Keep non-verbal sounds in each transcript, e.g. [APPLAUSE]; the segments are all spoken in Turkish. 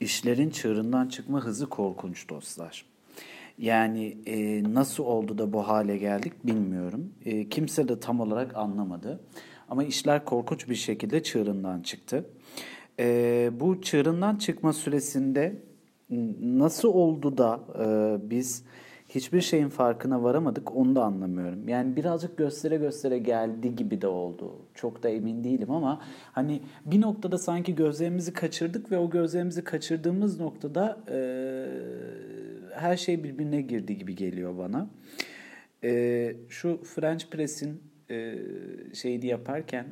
İşlerin çığırından çıkma hızı korkunç dostlar. Yani e, nasıl oldu da bu hale geldik bilmiyorum. E, kimse de tam olarak anlamadı. Ama işler korkunç bir şekilde çığırından çıktı. E, bu çığırından çıkma süresinde nasıl oldu da e, biz hiçbir şeyin farkına varamadık onu da anlamıyorum. Yani birazcık göstere göstere geldi gibi de oldu. Çok da emin değilim ama hani bir noktada sanki gözlerimizi kaçırdık ve o gözlerimizi kaçırdığımız noktada e, her şey birbirine girdi gibi geliyor bana. E, şu French Press'in e, şeyini yaparken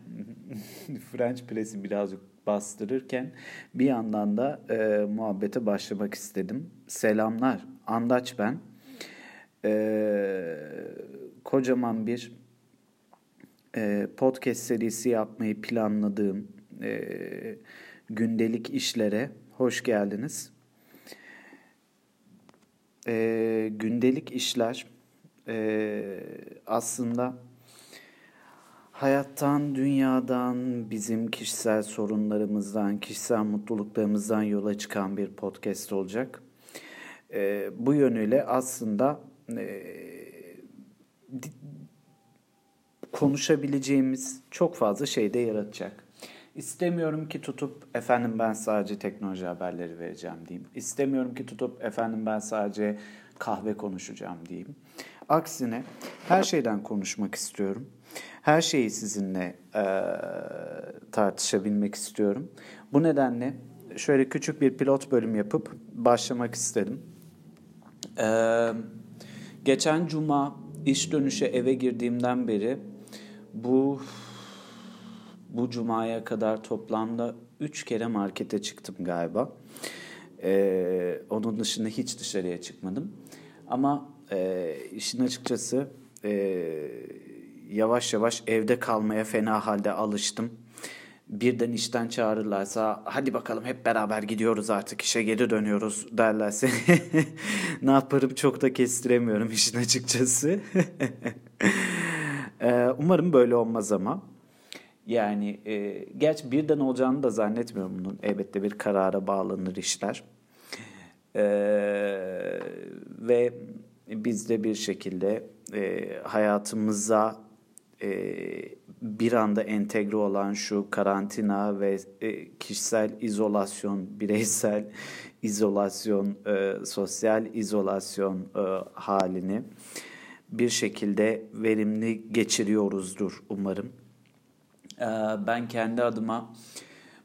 [LAUGHS] French Press'i birazcık bastırırken bir yandan da e, muhabbete başlamak istedim. Selamlar, Andaç ben e, kocaman bir e, podcast serisi yapmayı planladığım e, gündelik işlere hoş geldiniz. E, gündelik işler e, aslında hayattan, dünyadan, bizim kişisel sorunlarımızdan, kişisel mutluluklarımızdan yola çıkan bir podcast olacak. E, bu yönüyle aslında e, konuşabileceğimiz çok fazla şey de yaratacak. İstemiyorum ki tutup efendim ben sadece teknoloji haberleri vereceğim diyeyim. İstemiyorum ki tutup efendim ben sadece kahve konuşacağım diyeyim. Aksine her şeyden konuşmak istiyorum. Her şeyi sizinle e, tartışabilmek istiyorum. Bu nedenle şöyle küçük bir pilot bölüm yapıp başlamak istedim. Eee Geçen cuma iş dönüşe eve girdiğimden beri bu bu cumaya kadar toplamda 3 kere markete çıktım galiba. Ee, onun dışında hiç dışarıya çıkmadım. Ama e, işin açıkçası e, yavaş yavaş evde kalmaya fena halde alıştım birden işten çağırırlarsa hadi bakalım hep beraber gidiyoruz artık işe geri dönüyoruz derlerse [LAUGHS] ne yaparım çok da kestiremiyorum işin açıkçası. [LAUGHS] Umarım böyle olmaz ama. Yani e, gerçi birden olacağını da zannetmiyorum bunun. Elbette bir karara bağlanır işler. Ee, ve biz de bir şekilde e, hayatımıza e, bir anda entegre olan şu karantina ve e, kişisel izolasyon, bireysel [LAUGHS] izolasyon, e, sosyal izolasyon e, halini bir şekilde verimli geçiriyoruzdur umarım. Ben kendi adıma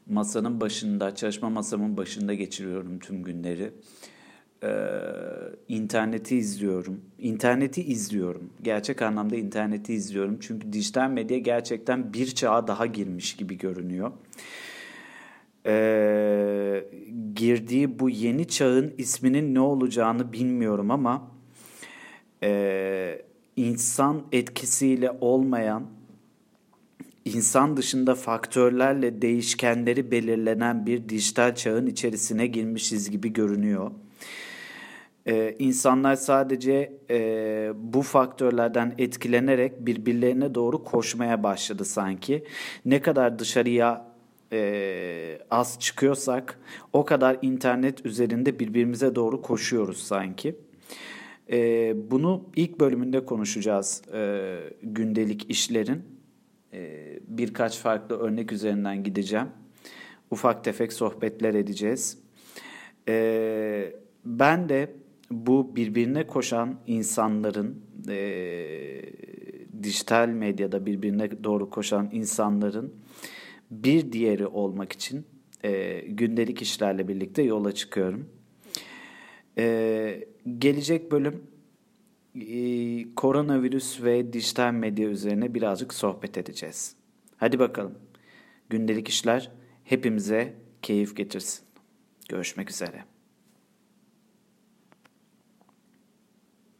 masanın başında, çalışma masamın başında geçiriyorum tüm günleri e, interneti izliyorum. İnterneti izliyorum. Gerçek anlamda interneti izliyorum. Çünkü dijital medya gerçekten bir çağa daha girmiş gibi görünüyor. E, girdiği bu yeni çağın isminin ne olacağını bilmiyorum ama e, insan etkisiyle olmayan insan dışında faktörlerle değişkenleri belirlenen bir dijital çağın içerisine girmişiz gibi görünüyor. Ee, insanlar sadece e, bu faktörlerden etkilenerek birbirlerine doğru koşmaya başladı sanki. Ne kadar dışarıya e, az çıkıyorsak o kadar internet üzerinde birbirimize doğru koşuyoruz sanki. E, bunu ilk bölümünde konuşacağız e, gündelik işlerin. E, birkaç farklı örnek üzerinden gideceğim. Ufak tefek sohbetler edeceğiz. E, ben de bu birbirine koşan insanların e, dijital medyada birbirine doğru koşan insanların bir diğeri olmak için e, gündelik işlerle birlikte yola çıkıyorum. E, gelecek bölüm e, koronavirüs ve dijital medya üzerine birazcık sohbet edeceğiz. Hadi bakalım. Gündelik işler hepimize keyif getirsin. Görüşmek üzere.